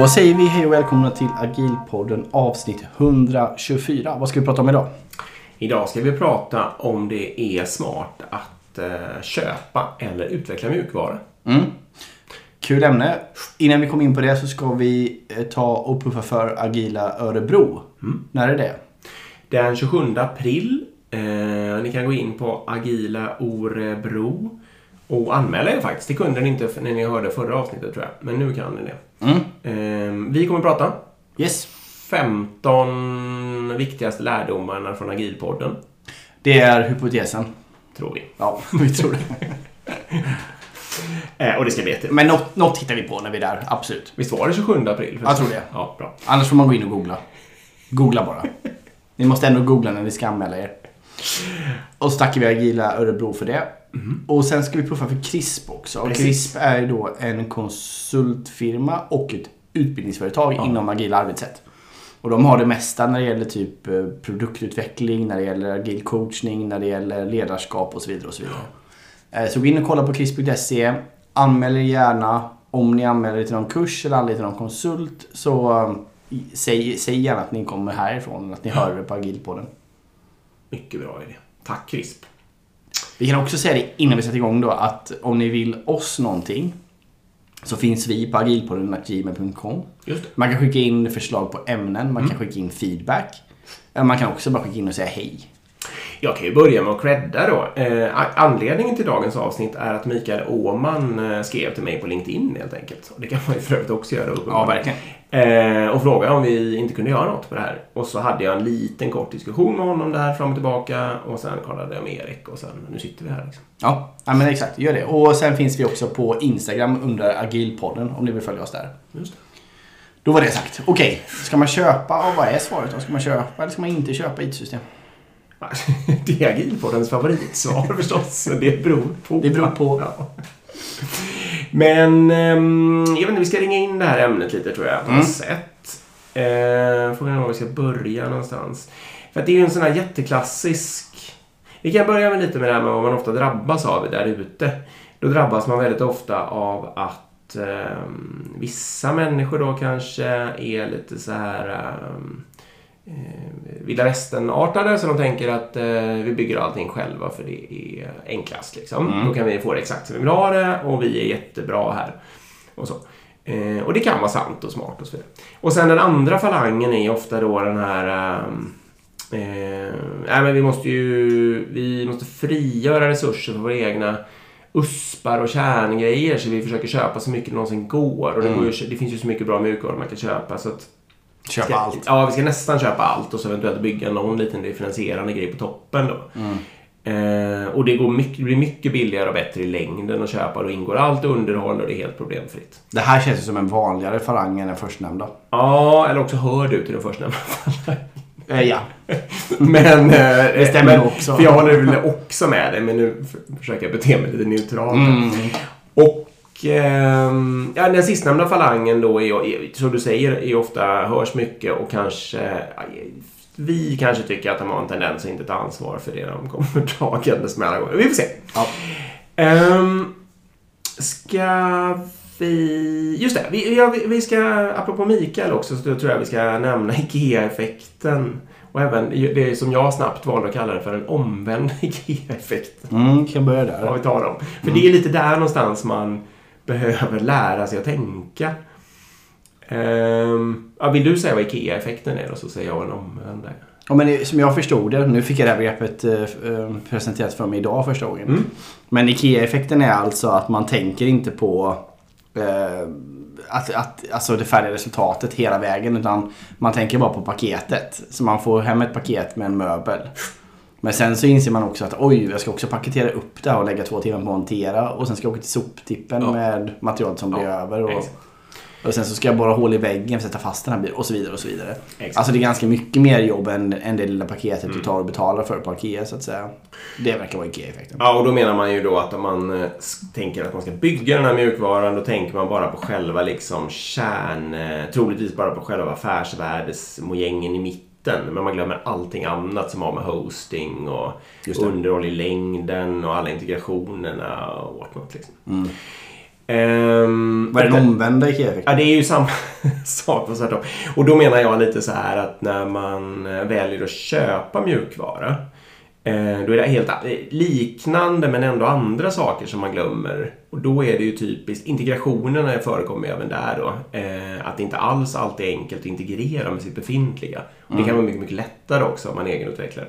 Då säger vi hej och välkomna till Agilpodden avsnitt 124. Vad ska vi prata om idag? Idag ska vi prata om det är smart att eh, köpa eller utveckla mjukvara. Mm. Kul ämne. Innan vi kommer in på det så ska vi eh, ta och puffa för Agila Örebro. När är det? Den 27 april. Eh, ni kan gå in på Agila Orebro och anmäla er faktiskt. Det kunde ni inte när ni hörde förra avsnittet tror jag. Men nu kan ni det. Mm. Eh, vi kommer prata Yes. 15 viktigaste lärdomarna från Agilpodden. Det är hypotesen. Tror vi. Ja, vi tror det. Eh, och det ska bli jätte... Men något, något hittar vi på när vi är där. Absolut. Visst var det 27 april? Jag tror det. Ja, bra. Annars får man gå in och googla. Googla bara. Ni måste ändå googla när ni ska anmäla er. Och så tackar vi Agila Örebro för det. Och sen ska vi puffa för CRISP också. Och Precis. CRISP är då en konsultfirma och ett utbildningsföretag Ja. inom agila arbetssätt. Och de har det mesta när det gäller typ eh, produktutveckling, när det gäller agil coachning, när det gäller ledarskap och så vidare. Och så, vidare. Eh, så gå in och kolla på CRISP.se. Anmäl er gärna. Om ni anmäler er till någon kurs eller anlitar någon konsult så eh, säg, säg gärna att ni kommer härifrån, att ni hör det på Agilpodden. Mycket bra idé. Tack CRISP. Vi kan också säga det innan vi sätter igång då att om ni vill oss någonting så finns vi på agilpodden.gmail.com. Man kan skicka in förslag på ämnen, man kan skicka in feedback. Eh, Man kan också bara skicka in och säga hej. Jag kan ju börja med att credda då. Eh, anledningen till dagens avsnitt är att Mikael Åman eh, skrev till mig på LinkedIn helt enkelt. Och det kan man ju för övrigt också göra. Ja, verkligen. Eh, och frågade om vi inte kunde göra något på det här. Och så hade jag en liten kort diskussion med honom där fram och tillbaka. Och sen kollade jag med Erik och sen nu sitter vi här. Liksom. Ja, ja men exakt, gör det. Och sen finns vi också på Instagram under agilpodden om ni vill följa oss där. Just det. Då var det sagt. Okej, ska man köpa? Ja, vad är svaret då? Ska man köpa eller ska man inte köpa IT-system? Det är Agilpoddens favoritsvar förstås. Det beror på. Det beror på. Ja. Men ehm, jag vet inte, vi ska ringa in det här ämnet lite tror jag. På Mm. något sätt. Eh, frågan är var vi ska börja någonstans. För att det är ju en sån här jätteklassisk... Vi kan börja med lite med det här med vad man ofta drabbas av där ute. Då drabbas man väldigt ofta av att ehm, vissa människor då kanske är lite så här eh, vilda västern-artade så de tänker att eh, vi bygger allting själva för det är enklast. Liksom. Mm. Då kan vi få det exakt som vi vill ha det och vi är jättebra här. Och, så. Eh, och det kan vara sant och smart och så vidare. Och sen den andra falangen är ofta då den här Eh, nej, men vi måste ju vi måste frigöra resurser för våra egna uspar och kärngrejer så vi försöker köpa så mycket det någonsin går. Och det, går ju, det finns ju så mycket bra mjukvara man kan köpa. Så att Köpa ska, allt. Ja, vi ska nästan köpa allt och så eventuellt bygga någon liten differentierande grej på toppen då. Mm. Eh, och det, går mycket, det blir mycket billigare och bättre i längden att köpa. Då ingår allt underhåll och det är helt problemfritt. Det här känns ju som en vanligare falang än den förstnämnda. Ja, eller också hör du till den första. Eh, ja. men... Eh, Det stämmer men, också. För jag håller väl också med dig, men nu försöker jag bete mig lite neutralt. Mm. Och ehm, ja, den sistnämnda falangen då, är, är, som du säger, är ofta hörs mycket och kanske ja, vi kanske tycker att de har en tendens att inte ta ansvar för det de kommer dragandes med alla gånger. Vi får se. Ja. Um, ska vi... Just det, vi, ja, vi, ska, apropå Mikael också, så tror jag vi ska nämna IKEA-effekten. Och även det som jag snabbt valde att kalla det för en omvänd IKEA-effekt. Mm, kan börja Vad där. vi talar om. För det är lite där någonstans man behöver lära sig att tänka. Ehm, ja, vill du säga vad IKEA-effekten är då så säger jag en omvänd. Ja, men som jag förstod det, nu fick jag det här begreppet eh, eh, presenterat för mig idag första gången. Mm. Men IKEA-effekten är alltså att man tänker inte på eh, att, att, alltså det färdiga resultatet hela vägen utan man tänker bara på paketet. Så man får hem ett paket med en möbel. Men sen så inser man också att oj, jag ska också paketera upp det här och lägga två timmar på att montera och sen ska jag åka till soptippen Ja. med material som blir Ja, över. Och, exakt. och sen så ska jag borra hål i väggen för att sätta fast den här bilen och så vidare och så vidare. Exakt. Alltså det är ganska mycket mer jobb än, än det lilla paketet du tar och betalar för på Ikea så att säga. Det verkar vara Ikea-effekten. Ja, och då menar man ju då att om man eh, tänker att man ska bygga den här mjukvaran, då tänker man bara på själva liksom kärn... eh, Troligtvis bara på själva affärsvärdesmojängen i mitten. Men man glömmer allting annat som har med hosting och underhåll i längden och alla integrationerna och whatnot. Liksom. Mm. Ehm, Vad är den omvända IKEA-effekten? Ja, det är ju samma sak fast tvärtom. Och då menar jag lite så här att när man eh, väljer att köpa mjukvara då är det helt a- liknande men ändå andra saker som man glömmer. Och då är det ju typiskt, integrationerna förekommer även där då. Eh, att det inte alls alltid är enkelt att integrera med sitt befintliga. Och det kan vara mycket, mycket lättare också om man är egenutvecklare.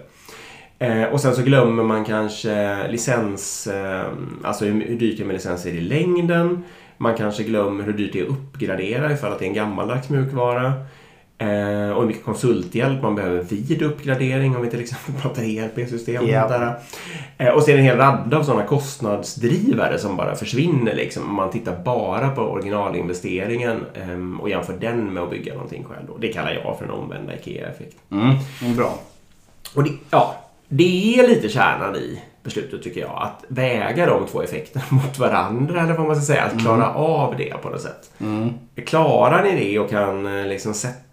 Eh, och sen så glömmer man kanske licens, eh, alltså hur, hur dyrt det är med licenser i längden. Man kanske glömmer hur dyrt det är att uppgradera ifall att det är en gammaldags mjukvara. Eh, och hur mycket konsulthjälp man behöver vid uppgradering om vi till exempel pratar ERP-system. och. Eh, och det en hel radda av sådana kostnadsdrivare som bara försvinner liksom. Om man tittar bara på originalinvesteringen ehm, och jämför den med att bygga någonting själv. Då. Det kallar jag för en omvända IKEA-effekt. Mm, mm, bra. Och det, ja, det är lite kärnan i beslutet tycker jag. Att väga de två effekterna mot varandra eller vad man ska säga. Att klara av det på något sätt. Klarar ni det och kan eh, liksom sätta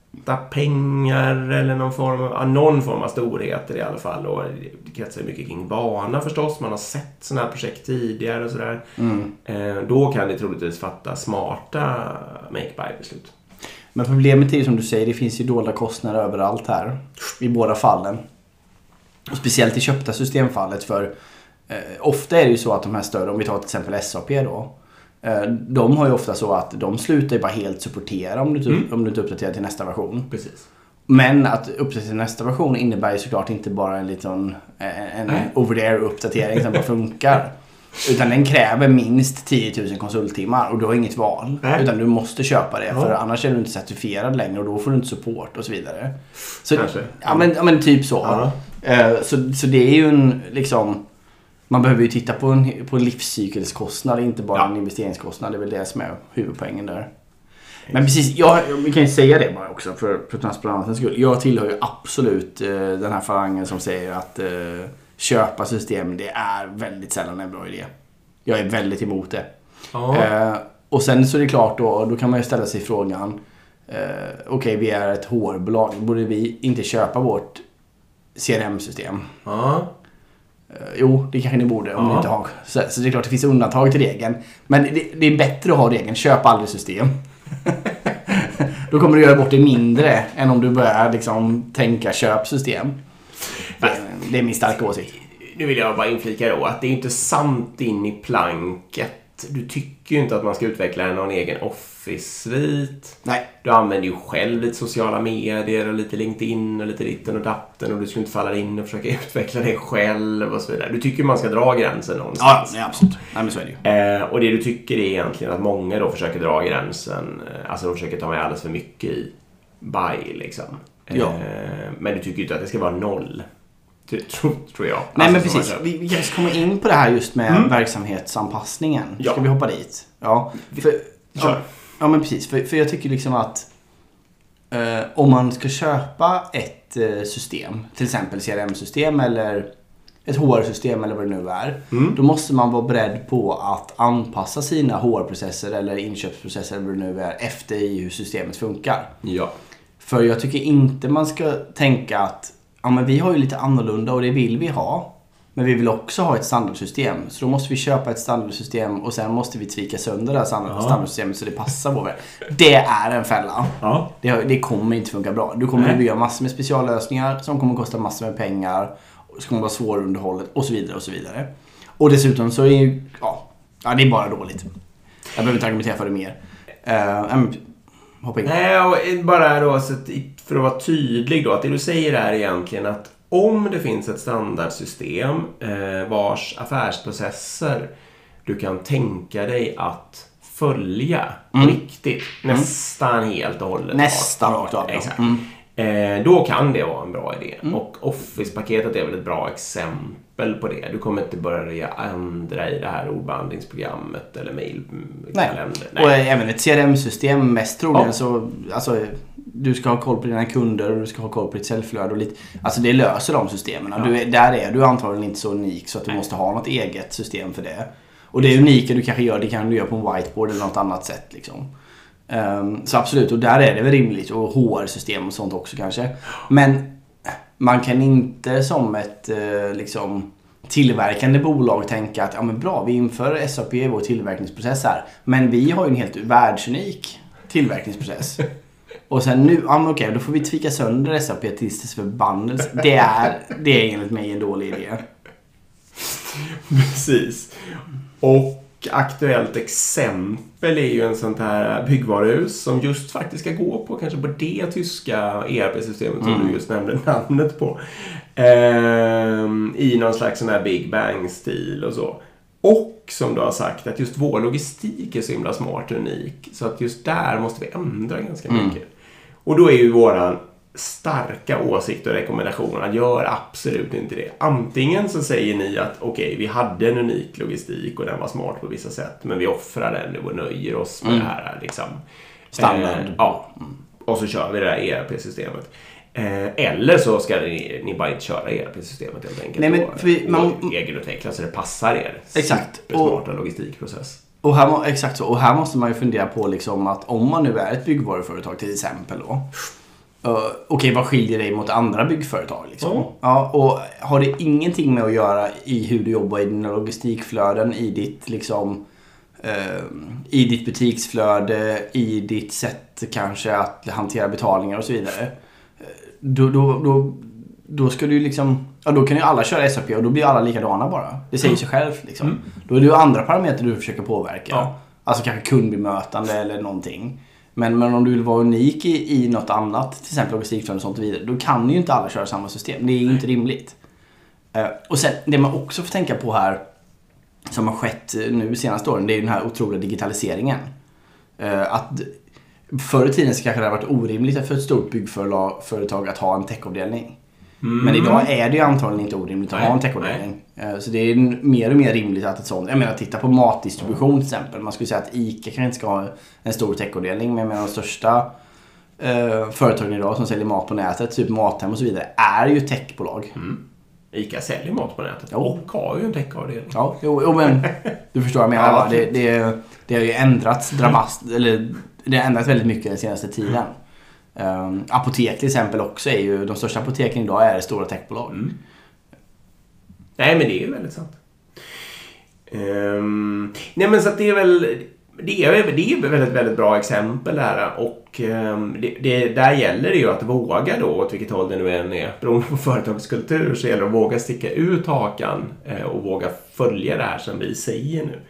pengar eller någon form av, någon form av storheter i alla fall. Och det kretsar mycket kring vana förstås. Man har sett sådana här projekt tidigare och sådär. Eh, då kan det troligtvis fatta smarta make-buy-beslut. Men problemet är ju som du säger, det finns ju dolda kostnader överallt här. I båda fallen. Och speciellt i köpta systemfallet för eh, ofta är det ju så att de här större, om vi tar till exempel SAP då. Eh, de har ju ofta så att de slutar ju bara helt supportera om du, inte- om du inte uppdaterar till nästa version. Precis. Men att uppdatera till nästa version innebär ju såklart inte bara en liten eh, en over there uppdatering som bara funkar. Utan den kräver minst 10 000 konsulttimmar och du har inget val. Nej. Utan du måste köpa det för annars är du inte certifierad längre och då får du inte support och så vidare. Så, Kanske. Ja men, ja, men typ så. Eh, så. Så det är ju en liksom man behöver ju titta på en, på en livscykelskostnad, inte bara Ja. en investeringskostnad. Det är väl det som är huvudpoängen där. Men precis, jag, vi kan ju säga det bara också för, för transparensens skull. Jag tillhör ju absolut eh, den här falangen som säger att eh, köpa system, det är väldigt sällan en bra idé. Jag är väldigt emot det. Eh, och sen så är det klart då, då kan man ju ställa sig frågan. Eh, Okej, vi är ett HR-bolag. Borde vi inte köpa vårt CRM-system? ja. Eh, jo, det kanske ni borde om Ja. ni inte har. Så, så det är klart det finns undantag till regeln. Men det, det är bättre att ha regeln, köp aldrig system. Då kommer du göra bort det mindre än om du börjar liksom tänka köp system. Det, det är min starka åsikt. Nu vill jag bara inflika då att det är inte sant in i planket. Du tycker ju inte att man ska utveckla någon egen Office-svit. Nej. Du använder ju själv lite sociala medier och lite LinkedIn och lite ditten och datten och du skulle inte falla in och försöka utveckla det själv och så vidare. Du tycker man ska dra gränsen Ja, någonstans. nej, absolut. Nej, men så är det ju. Eh, och det du tycker är egentligen att många då försöker dra gränsen, eh, alltså de försöker ta med alldeles för mycket i buy liksom. Ja. Eh, men du tycker ju inte att det ska vara noll. Tror, tror, jag. Nej Alltså, men precis. Vi, vi kanske kommer in på det här just med Mm. verksamhetsanpassningen. Ska Ja. vi hoppa dit? Ja. För, ja, ja men precis. För, för jag tycker liksom att eh, om man ska köpa ett eh, system, till exempel CRM-system eller ett HR-system eller vad det nu är. Mm. Då måste man vara beredd på att anpassa sina HR-processer eller inköpsprocesser eller vad det nu är efter i hur systemet funkar. Ja. För jag tycker inte man ska tänka att ja, men vi har ju lite annorlunda och det vill vi ha. Men vi vill också ha ett standardsystem. Så då måste vi köpa ett standardsystem och sen måste vi tvika sönder det här standard- Ja. standardsystemet så det passar vår. Det är en fälla. Ja. Det, det kommer inte funka bra. Du kommer Nej. att bygga massor med speciallösningar som kommer att kosta massor med pengar. Som kommer vara svårunderhållet och så vidare och så vidare. Och dessutom så är ju, ja, ja det är bara dåligt. Jag behöver inte argumentera för det mer. Uh, hoppa in. Nej, och bara då för att vara tydlig då. Att det du säger är egentligen att om det finns ett standardsystem eh, vars affärsprocesser du kan tänka dig att följa Mm. riktigt. Nästan helt och hållet. Nästan rakt av. Exakt. Mm. Eh, då kan det vara en bra idé. Mm. Och Office-paketet är väl ett bra exempel på det. Du kommer inte börja ändra i det här ordbehandlingsprogrammet eller mejlkalendern. Nej. Och eh, även ett CRM-system mest troligen Ja. så, alltså, du ska ha koll på dina kunder och du ska ha koll på ditt säljflöde och lite, alltså det löser de systemen. Ja. Du, är- där är du antagligen inte så unik så att du måste ha något eget system för det. Och det unika du kanske gör, det kan du göra på en whiteboard eller något annat sätt liksom. Um, så absolut, och där är det väl rimligt. Och HR-system och sånt också kanske. Men man kan inte som ett uh, liksom tillverkande bolag tänka att ja men bra, vi inför SAP i vår tillverkningsprocess här. Men vi har ju en helt världsunik tillverkningsprocess. Och sen nu, ja men okej, då får vi tvika sönder SAP tills dess förbannelse. Det är, det är enligt mig en dålig idé. Precis. Och aktuellt exempel är ju en sånt här byggvaruhus som just faktiskt ska gå på kanske på det tyska ERP-systemet som Mm. du just nämnde namnet på. Ehm, I någon slags sån här Big Bang-stil och så. Och som du har sagt att just vår logistik är så himla smart och unik. Så att just där måste vi ändra ganska Mm. mycket. Och då är ju våran starka åsikt och rekommendation att gör absolut inte det. Antingen så säger ni att okej, vi hade en unik logistik och den var smart på vissa sätt, men vi offrar den nu och nöjer oss med Mm. det här liksom. Standard. Eh, ja. Och så kör vi det där ERP-systemet. Eh, eller så ska ni, ni bara inte köra ERP-systemet helt enkelt. Nej, men och, vi- man- och egenutveckla så det passar er. Exakt. Supersmarta logistikprocess. Och här, exakt så. Och här måste man ju fundera på liksom att om man nu är ett byggvaruföretag till exempel då. Uh, Okej, vad skiljer dig mot andra byggföretag? Liksom? Ja. Ja, och har det ingenting med att göra i hur du jobbar i dina logistikflöden, i ditt liksom eh, i ditt butiksflöde, i ditt sätt kanske att hantera betalningar och så vidare. Eh, Då, då, då, då ska du liksom, ja då kan ju alla köra SAP och då blir alla likadana bara. Det säger sig självt liksom. Mm. Då är det ju andra parametrar du försöker påverka. Ja. Alltså kanske kundbemötande eller någonting. Men, men om du vill vara unik i, i något annat, till exempel logistikflöden och sånt vidare, då kan ju inte alla köra samma system. Det är ju inte rimligt. Eh, och sen, det man också får tänka på här, som har skett eh, nu senaste åren, det är ju den här otroliga digitaliseringen. Eh, att förr i tiden så kanske det hade varit orimligt för ett stort byggföretag att ha en techavdelning. Men idag är det ju antagligen inte orimligt att Nej, ha en techavdelning. Eh, Så det är mer och mer rimligt att ett sånt, jag menar titta på matdistribution till exempel. Man skulle säga att ICA kanske inte ska ha en stor techavdelning men jag menar de största eh, företagen idag som säljer mat på nätet, typ Mathem och så vidare, är ju techbolag. ICA säljer mat på nätet Jo. och har ju en techavdelning. Ja, jo, jo men du förstår vad jag menar Ja? Det, det, det har ju ändrats dramatiskt, eller det har ändrats väldigt mycket den senaste tiden. Um, apotek till exempel också är ju, de största apoteken idag är stora techbolag. Mm. Nej, men det är ju väldigt sant. Um, nej, men så att det är väl... Det är, det är väldigt, väldigt bra exempel här och ehm, det, det, där gäller det ju att våga då, åt vilket håll det nu än är, beroende på företagskultur, så gäller det att våga sticka ut hakan eh, och våga följa det här som vi säger nu.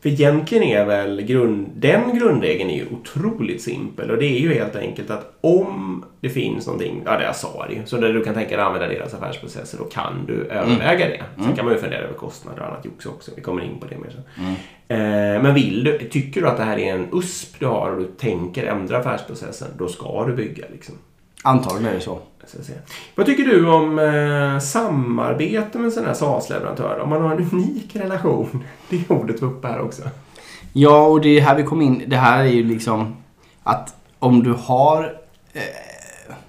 För egentligen är väl grund, den grundregeln är ju otroligt simpel och det är ju helt enkelt att om det finns någonting, ja det jag sa det ju, så där du kan tänka dig att använda deras affärsprocesser då kan du överväga det. Sen kan man ju fundera över kostnader och annat jox också, vi kommer in på det mer sen. Eh, men vill du, tycker du att det här är en USP du har och du tänker ändra affärsprocessen, då ska du bygga liksom. Antagligen är det så. Vad tycker du om eh, samarbete med en sån här SaaS-leverantör? Om man har en unik relation? Det ordet var uppe här också. Ja, och det är här vi kom in. Det här är ju liksom att om du har eh,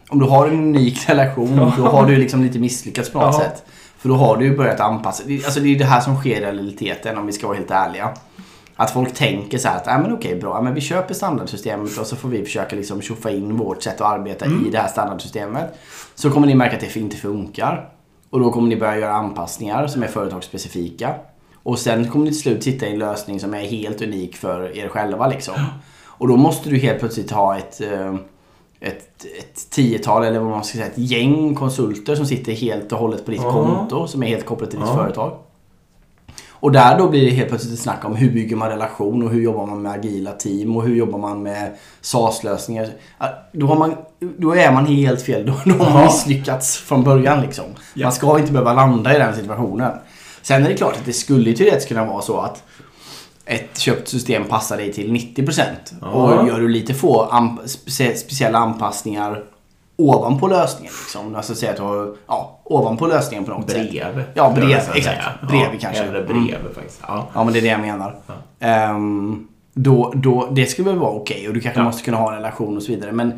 om du har en unik relation, då har du liksom lite misslyckats på något Ja. sätt. För då har du ju börjat anpassa. Alltså det är ju det här som sker i realiteten om vi ska vara helt ärliga. Att folk tänker så här att, ah, men okej bra, men vi köper standardsystemet och så får vi försöka liksom tjoffa in vårt sätt att arbeta i det här standardsystemet. Så kommer ni märka att det inte funkar. Och då kommer ni börja göra anpassningar som är företagsspecifika. Och sen kommer ni till slut hitta i en lösning som är helt unik för er själva liksom. Och då måste du helt plötsligt ha ett, eh, ett, ett tiotal eller vad man ska säga, ett gäng konsulter som sitter helt och hållet på ditt Ja. konto som är helt kopplat till ditt Ja. företag. Och där då blir det helt plötsligt ett snack om hur bygger man relation och hur jobbar man med agila team och hur jobbar man med SaaS-lösningar. Då, har man, då är man helt fel. Då, då har man misslyckats från början liksom. Ja. Man ska inte behöva landa i den situationen. Sen är det klart att det skulle ju teoretiskt kunna vara så att ett köpt system passar dig till 90% Ja. och gör du lite få spe- speciella anpassningar ovanpå lösningen. Liksom. Alltså säga att ja, ovanpå lösningen på något sätt. Brev. Ja, brev, exakt. säga. Brev ja, kanske. Eller Mm. brev faktiskt. Ja. Ja, men det är det jag menar. Ehm, då, då, det skulle väl vara okej och du kanske Ja. måste kunna ha en relation och så vidare. Men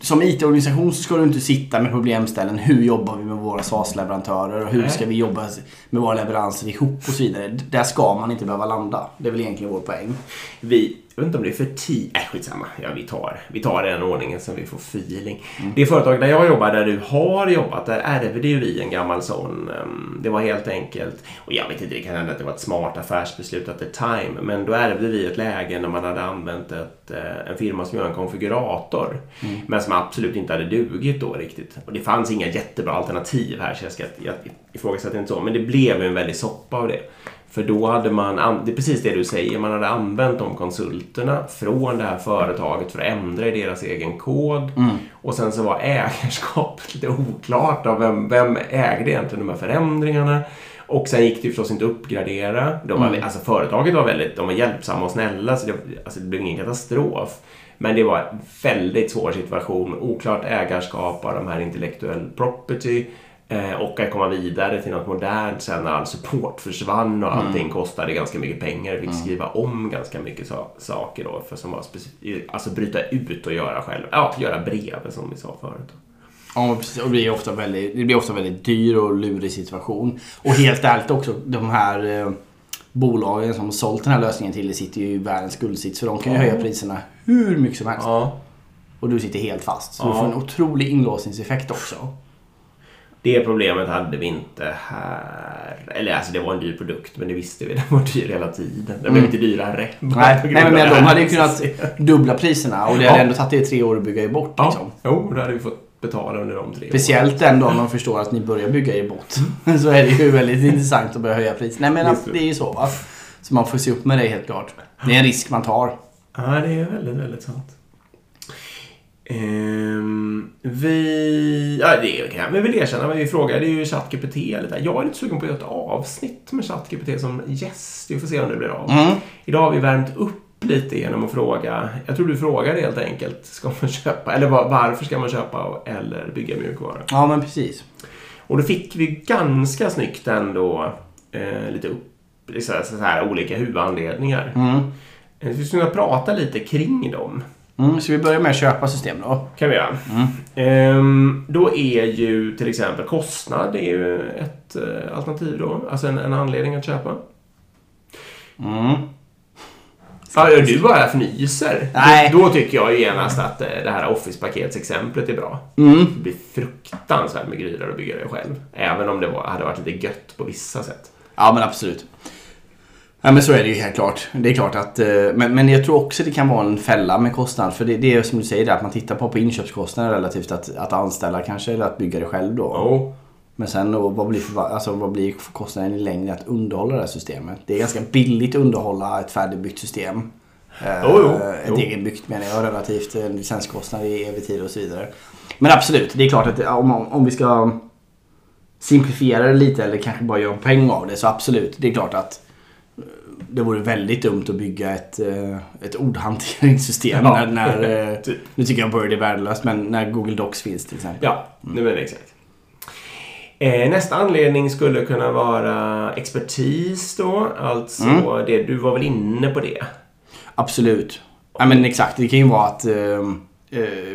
som IT-organisation så ska du inte sitta med problemställen. Hur jobbar vi med våra SaaS-leverantörer och hur Nej. ska vi jobba med våra leveranser ihop och så vidare. Där ska man inte behöva landa. Det är väl egentligen vår poäng. Vi, jag vet inte om det är för tidigt. Nej, skitsamma. Ja, vi tar, vi tar den ordningen så vi får feeling. Mm. Det företag där jag jobbar, där du har jobbat, där ärvde ju vi en gammal sån. Um, det var helt enkelt, och jag vet inte, det kan hända att det var ett smart affärsbeslut at the time, men då ärvde vi ett läge när man hade använt ett, uh, en firma som gör en konfigurator, mm. men som absolut inte hade dugit då riktigt. Och det fanns inga jättebra alternativ här, så jag, ska, jag ifrågasätter inte så, men det blev en väldig soppa av det. För då hade man, det är precis det du säger, man hade använt de konsulterna från det här företaget för att ändra i deras egen kod. Mm. Och sen så var ägarskapet lite oklart av vem, vem ägde egentligen de här förändringarna. Och sen gick det förstås inte att uppgradera. De var, mm. alltså, företaget var väldigt de var hjälpsamma och snälla så det, alltså, det blev ingen katastrof. Men det var en väldigt svår situation. Oklart ägarskap av de här intellektuell property. Eh, och att komma vidare till något modernt sen när all support försvann och mm. allting mm. kostade ganska mycket pengar. Vi fick mm. skriva om ganska mycket so saker då för som var alltså bryta ut och göra själv. Ja, göra brev som vi sa förut. Ja, precis. Och det blir ofta väldigt, det blir ofta väldigt dyr och lurig situation. Och helt ärligt också, de här eh, bolagen som sålt den här lösningen till det sitter ju i världens skuldsits. För de kan ju höja priserna hur mycket som helst. Ja. Och du sitter helt fast. Så ja. du får en otrolig inlåsningseffekt också. Det problemet hade vi inte här. Eller alltså det var en dyr produkt men det visste vi. Den var dyr hela tiden. Den mm. blev inte dyrare. Nej, nej men de hade ju kunnat dubbla priserna och det hade ja. ändå tagit er tre år att bygga er bort. Ja. Liksom. Jo, då hade vi fått betala under de tre Speciellt den dagen de förstår att ni börjar bygga er bort. så är det ju väldigt intressant att börja höja priset. Nej men det är ju så va. Så man får se upp med det helt klart. Det är en risk man tar. Ja, det är väldigt, väldigt sant. Um, vi... Ja, det kan vi väl erkänna. Men vi frågade ju ChatGPT lite. Jag är lite sugen på att göra ett avsnitt med ChatGPT som gäst. Vi får se om det blir av. Mm. Idag har vi värmt upp lite genom att fråga. Jag tror du frågade helt enkelt. Ska man köpa? Eller varför ska man köpa eller bygga mjukvara? Ja, men precis. Och då fick vi ganska snyggt ändå eh, lite upp, här, så här, olika huvudanledningar. Mm. Eh, vi skulle kunna prata lite kring dem. Mm, så vi börjar med att köpa system då? kan vi göra. Mm. Ehm, då är ju till exempel kostnad det är ju ett eh, alternativ då. Alltså en, en anledning att köpa. Mm. Ja, du bara fnyser. Nej. Då, då tycker jag ju genast att eh, det här Office-paketsexemplet är bra. Mm. Det blir fruktansvärt med grytor att bygga det själv. Även om det var, hade varit lite gött på vissa sätt. Ja, men absolut. Ja men så är det ju helt klart. Det är klart att, eh, men, men jag tror också det kan vara en fälla med kostnad. För det, det är som du säger, att man tittar på, på inköpskostnader relativt att, att anställa kanske eller att bygga det själv då. Oh. Men sen då, vad blir, för, alltså, vad blir kostnaden i längden att underhålla det här systemet? Det är ganska billigt att underhålla ett färdigbyggt system. Oh, jo, ett jo. egenbyggt menar jag relativt en licenskostnad i evig tid och så vidare. Men absolut, det är klart att om, om vi ska simplifiera det lite eller kanske bara göra en poäng av det så absolut, det är klart att det vore väldigt dumt att bygga ett, eh, ett ordhanteringssystem. Ja. När, när, eh, typ. Nu tycker jag Bird är värdelöst, men när Google Docs finns till exempel. Ja, mm. men exakt. Eh, nästa anledning skulle kunna vara expertis då. Alltså, mm. det, du var väl inne på det? Absolut. Ja, men exakt. Det kan ju vara att eh,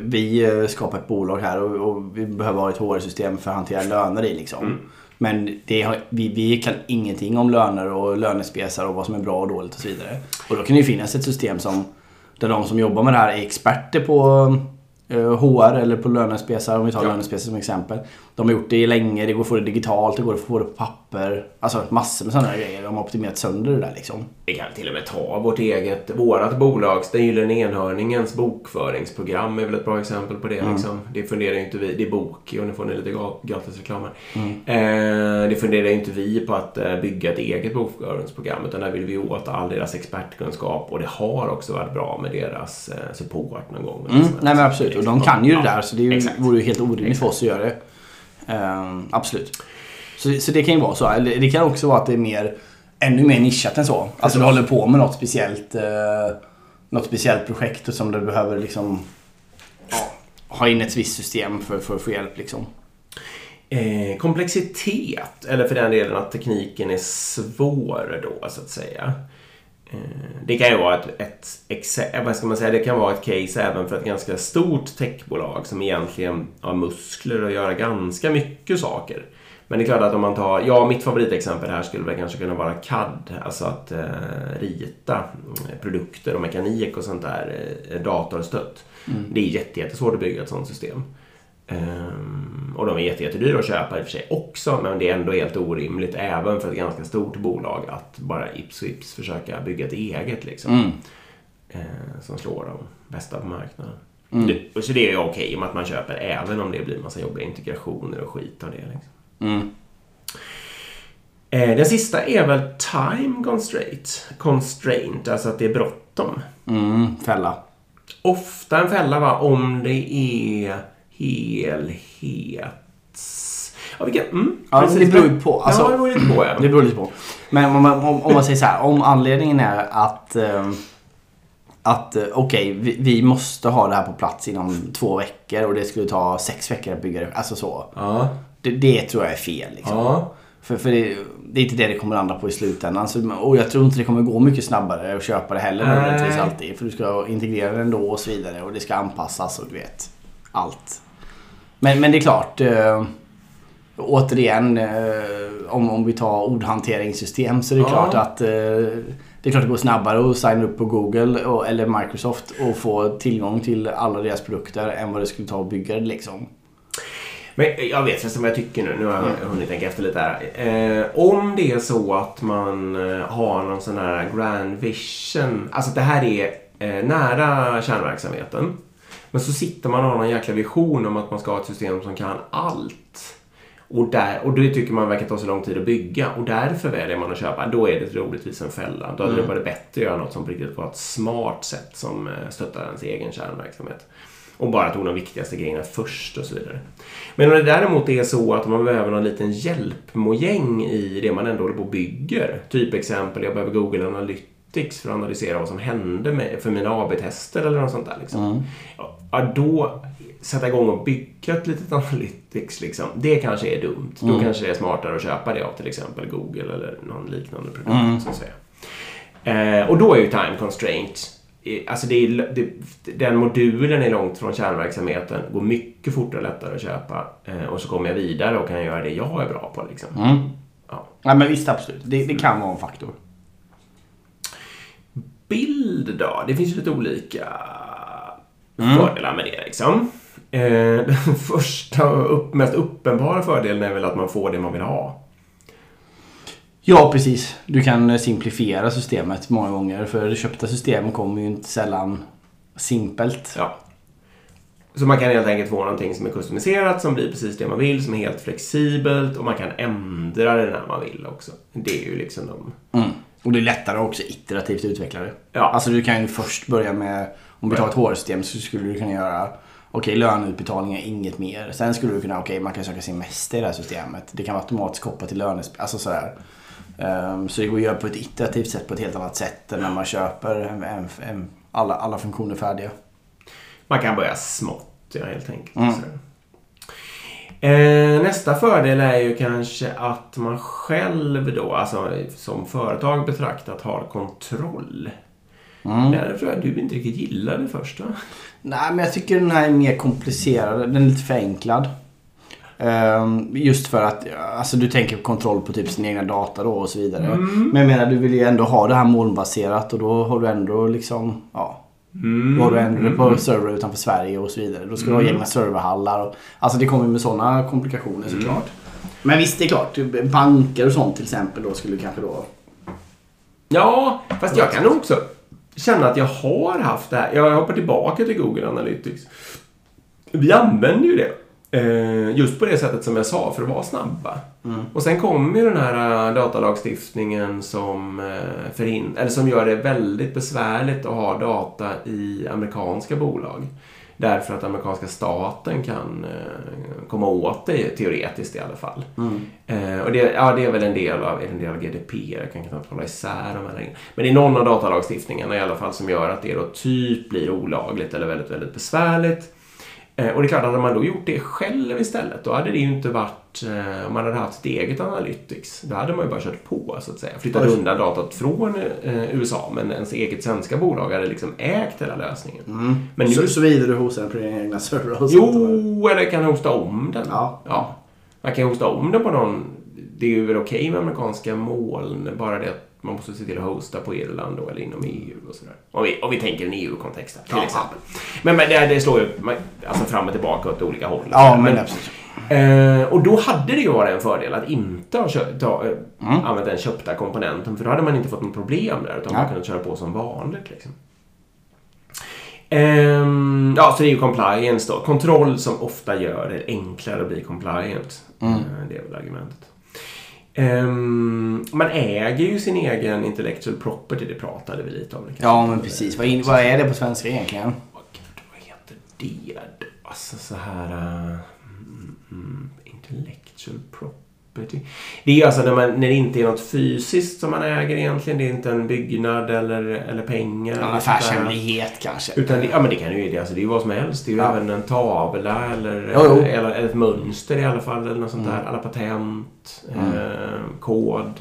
vi skapar ett bolag här och, och vi behöver ha ett HR-system för att hantera löner i. Liksom. Mm. Men det har, vi, vi kan ingenting om löner och lönespesar och vad som är bra och dåligt och så vidare. Och då kan det ju finnas ett system som där de som jobbar med det här är experter på HR eh, eller på lönespesar, om vi tar ja. lönespesar som exempel. De har gjort det länge, det går att få det digitalt, det går att få det på papper. Alltså massor med sådana grejer. De har optimerat sönder det där liksom. Vi kan till och med ta vårt eget, vårat bolags, den gyllene enhörningens bokföringsprogram är väl ett bra exempel på det. Mm. Liksom. Det funderar ju inte vi, det är bok och nu får ni lite gratis reklam mm. eh, Det funderar ju inte vi på att eh, bygga ett eget bokföringsprogram utan där vill vi åt all deras expertkunskap och det har också varit bra med deras eh, support någon gång. Mm. Nej men absolut, och de kan ju det där så det är, vore ju helt orimligt för oss att göra det. Um, absolut. Så, så det kan ju vara så. Eller det kan också vara att det är mer, ännu mer nischat än så. Alltså du håller på med något speciellt, uh, något speciellt projekt som du behöver liksom ja, ha in ett visst system för, för att få hjälp. Liksom. Eh, komplexitet, eller för den delen att tekniken är svår då så att säga. Eh, det kan ju vara ett, ett, vad ska man säga, det kan vara ett case även för ett ganska stort techbolag som egentligen har muskler att göra ganska mycket saker. Men det är klart att om man tar, ja mitt favoritexempel här skulle väl kanske kunna vara CAD, alltså att eh, rita eh, produkter och mekanik och sånt där eh, datorstött. Mm. Det är jätte, jättesvårt att bygga ett sånt system. Ehm, och de är jätte, jättedyra att köpa i och för sig också, men det är ändå helt orimligt även för ett ganska stort bolag att bara ips och ips försöka bygga ett eget liksom. Mm. Eh, som slår de bästa på marknaden. Mm. Det, så det är okej med att man köper även om det blir massa jobbiga integrationer och skit av det. Liksom. Mm. Eh, den sista är väl time constraint. Constraint, alltså att det är bråttom. Mm. Fälla. Ofta en fälla va, om det är helhets... Ja, vilka, mm, Ja, precis. det beror ju på. Alltså- ja, det beror lite på ja. Det beror lite på. Men om man, om, om man säger så här, om anledningen är att eh, att okej, vi, vi måste ha det här på plats inom två veckor och det skulle ta sex veckor att bygga det. Alltså så. Ja, Det, det tror jag är fel. Liksom. ja. För, för det, det är inte det det kommer landa på i slutändan. Så, och jag tror inte det kommer gå mycket snabbare att köpa det heller nödvändigtvis alltid. För du ska integrera det ändå och så vidare och det ska anpassas och du vet. Allt. Men, men det är klart. Eh, återigen, eh, om, om vi tar ordhanteringssystem så är det Ja. klart att eh, det är klart det går snabbare att signa upp på Google och, eller Microsoft och få tillgång till alla deras produkter än vad det skulle ta att bygga det liksom. Men jag vet förresten vad jag tycker nu. Nu har jag hunnit tänka efter lite här. Eh, om det är så att man eh, har någon sån här grand vision. Alltså att det här är eh, nära kärnverksamheten. Men så sitter man och har någon jäkla vision om att man ska ha ett system som kan allt. Och, där, och det tycker man verkar ta så lång tid att bygga och därför väljer man att köpa. Då är det troligtvis en fälla. Då hade det varit bättre att göra något som på riktigt var ett smart sätt som eh, stöttar ens egen kärnverksamhet. Och bara tog de viktigaste grejerna först och så vidare. Men om det däremot är så att man behöver någon liten hjälpmojäng i det man ändå håller på och bygger. Typ exempel, jag behöver Google Analytics för att analysera vad som hände med, för mina AB-tester eller något sånt där. Liksom. Ja, då sätta igång och bygga ett litet Analytics, liksom, det kanske är dumt. Då kanske det är smartare att köpa det av till exempel Google eller någon liknande produkt. Så att säga. Eh, och då är ju time constraint Alltså det är, det, den modulen är långt från kärnverksamheten, går mycket fortare och lättare att köpa. Eh, och så kommer jag vidare och kan göra det jag är bra på. Liksom. Mm. Ja. Ja men visst absolut. Det, det kan vara en faktor. Bild då? Det finns ju lite olika fördelar med det. Liksom. Eh, den första upp, mest uppenbara fördelen är väl att man får det man vill ha. Ja, precis. Du kan simplifiera systemet många gånger. För det köpta system kommer ju inte sällan simpelt. Ja. Så man kan helt enkelt få någonting som är customiserat, som blir precis det man vill, som är helt flexibelt och man kan ändra det när man vill också. Det är ju liksom de... Mm. Och det är lättare också iterativt utveckla det. Ja. Alltså du kan ju först börja med, om vi tar ett HR-system så skulle du kunna göra Okej, löneutbetalningar, inget mer. Sen skulle du kunna, okej, man kan söka semester i det här systemet. Det kan vara automatiskt kopplat till lönes... Alltså sådär. Ehm, så det går att göra på ett iterativt sätt, på ett helt annat sätt än när man köper en, en, en, alla, alla funktioner färdiga. Man kan börja smått, ja, helt enkelt. Mm. Eh, nästa fördel är ju kanske att man själv då, alltså som företag betraktat, har kontroll. Mm. Det här tror jag du inte riktigt gillade först va? Nej, men jag tycker den här är mer komplicerad. Den är lite förenklad. Ehm, just för att alltså, du tänker på kontroll på typ sin egna data då och så vidare. Mm. Men jag menar, du vill ju ändå ha det här molnbaserat och då har du ändå liksom, ja. Mm. Har du ändå det på server utanför Sverige och så vidare. Då ska du ha egna serverhallar. Och, alltså det kommer med sådana komplikationer såklart. Men visst, det är klart. typ Banker och sånt till exempel då skulle kanske då... Ja, fast jag kan nog också känna att jag har haft det här. Jag hoppar tillbaka till Google Analytics. Vi använder ju det. Eh, just på det sättet som jag sa, för att vara snabba. Och sen kommer ju den här eh, datalagstiftningen som, eh, förhin- eller som gör det väldigt besvärligt att ha data i amerikanska bolag. Därför att amerikanska staten kan komma åt det, teoretiskt i alla fall. Eh, och det, ja, det är väl en del av, en del av GDPR, jag kan knappt hålla isär de här. Men det är någon av datalagstiftningarna i alla fall som gör att det då typ blir olagligt eller väldigt, väldigt besvärligt. Eh, och det är klart att hade man då gjort det själv istället, då hade det ju inte varit, eh, om man hade haft sitt eget Analytics, då hade man ju bara kört på så att säga. Flyttat undan datat från eh, USA, men ens eget svenska bolag hade liksom ägt hela lösningen. Men nu, Så, så vidare du hostar den på dina egna servrar och sånt. eller? jo, eller kan hosta om den. Ja. ja. Man kan hosta om det på någon... Det är ju väl okej med amerikanska moln, bara det att man måste se till att hosta på Irland då, eller inom EU och sådär. Om vi, om vi tänker en EU-kontext till Ja. exempel. Men, men det, det slår ju alltså fram och tillbaka åt olika håll. Ja, men absolut. Eh, och då hade det ju varit en fördel att inte ha kö- ta, eh, Mm. använt den köpta komponenten för då hade man inte fått något problem där utan Ja. man kunde köra på som vanligt. Liksom. Ehm, ja, så det är ju compliance då. Kontroll som ofta gör det enklare att bli compliant. Mm. Eh, det är väl argumentet. Ehm, man äger ju sin egen intellectual property, det pratade vi lite om. Ja, men precis. Vad, in, vad är det på svenska egentligen? Åh, gud, vad heter det? Alltså så här... mm, intellectual property. Det är alltså när, man, när det inte är något fysiskt som man äger egentligen. Det är inte en byggnad eller, eller pengar. En affärshemlighet kanske. Utan det, ja, men det kan ju det, alltså det är vad som helst. Det är ju Ja. även en tavla eller, Jo, jo. eller, eller ett mönster i alla fall. Eller något sånt Mm. där. Alla patent, Mm. eh, kod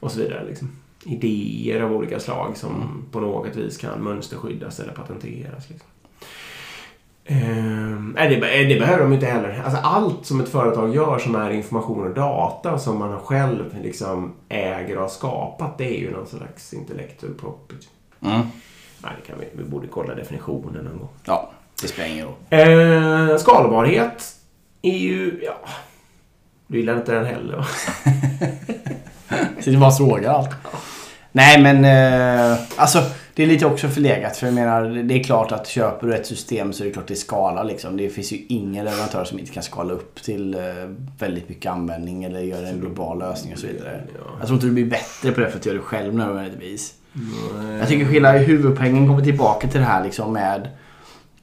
och så vidare. Liksom. Idéer av olika slag som Mm. på något vis kan mönsterskyddas eller patenteras. Liksom. Ehm, nej, det, be- det behöver de inte heller. Alltså, allt som ett företag gör som är information och data som man själv liksom äger och har skapat, det är ju någon slags intellectual property. Mm. Nej, det kan vi, vi borde kolla definitionen någon gång. Ja, det spelar ingen roll. Eh, skalbarhet är ju... Ja, du gillar inte den heller va? Det bara frågar allt. Nej men eh, alltså det är lite också förlegat för jag menar det är klart att köper du ett system så är det klart det skalar liksom. Det finns ju ingen leverantör som inte kan skala upp till eh, väldigt mycket användning eller göra en global lösning och så vidare. Ja. Jag tror inte du blir bättre på det för att göra det själv nödvändigtvis. Jag tycker hela huvudpoängen kommer tillbaka till det här liksom med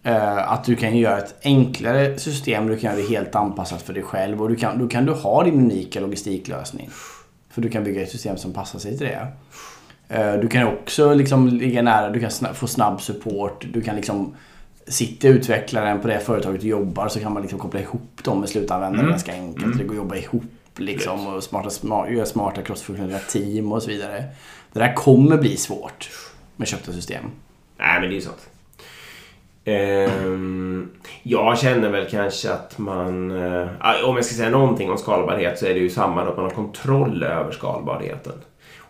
eh, att du kan göra ett enklare system. Du kan göra det helt anpassat för dig själv och du kan, då kan du ha din unika logistiklösning. För du kan bygga ett system som passar sig till det. Eh, Du kan också liksom ligga nära, du kan få snabb support. Du kan liksom Sitter utvecklaren på det företaget du jobbar så kan man liksom koppla ihop dem med slutanvändare Mm. ganska enkelt. Det går att jobba ihop liksom och smarta, smart, göra smarta crossfunktionella team och så vidare. Det där kommer bli svårt med köpta system. Nej, men det är ju sånt. Ehm, jag känner väl kanske att man... eh, om jag ska säga någonting om skalbarhet så är det ju samma att man har kontroll över skalbarheten.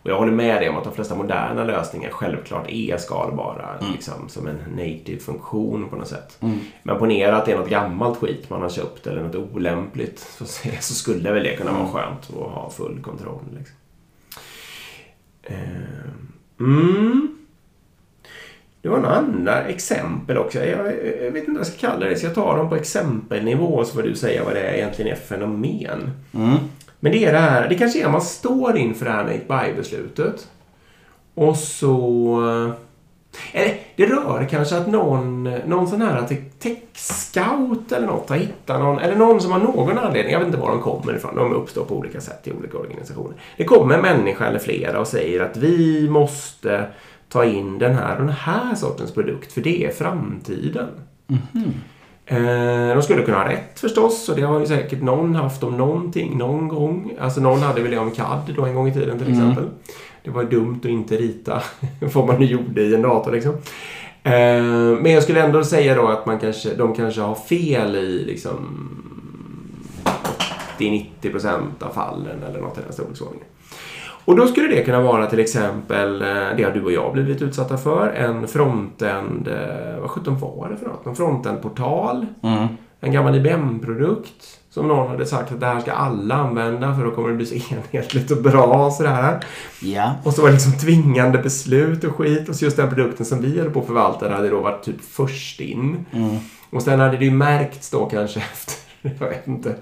Och jag håller med dig om att de flesta moderna lösningar självklart är skalbara liksom, som en native funktion på något sätt. Men ponera att det är något gammalt skit man har köpt eller något olämpligt så, så skulle väl det kunna vara skönt att ha full kontroll. Liksom. Ehm, Mm. Det var några andra exempel också. Jag, jag vet inte vad jag ska kalla det. Ska jag ta dem på exempelnivå så får du säga vad det är egentligen är för fenomen. Mm. Men det är det här, det kanske är att man står inför det här make buy-beslutet. Och så... Eh, eller det rör kanske att någon, någon sån här tech-scout eller något har hittat någon, eller någon som har någon anledning, jag vet inte var de kommer ifrån, de uppstår på olika sätt i olika organisationer. Det kommer en människa eller flera och säger att vi måste ta in den här och den här sortens produkt, för det är framtiden. Eh, de skulle kunna ha rätt förstås och det har ju säkert någon haft om någonting någon gång. Alltså någon hade väl det om CAD då en gång i tiden till Mm. exempel. Det var dumt att inte rita vad man nu gjorde i en dator liksom. Eh, men jag skulle ändå säga då att man kanske, de kanske har fel i liksom 80-90% av fallen eller något i den storleksordningen. Och då skulle det kunna vara till exempel eh, det har du och jag blivit utsatta för. En frontend, eh, vad sjutton var det för något? En frontend-portal. Mm. En gammal IBM-produkt. Som någon hade sagt att det här ska alla använda för då kommer det bli så enhetligt och bra sådär. Ja. Och så var det liksom tvingande beslut och skit. Och så just den produkten som vi höll på att förvalta hade då varit typ först in. Mm. Och sen hade det ju märkts då kanske efter, jag vet inte,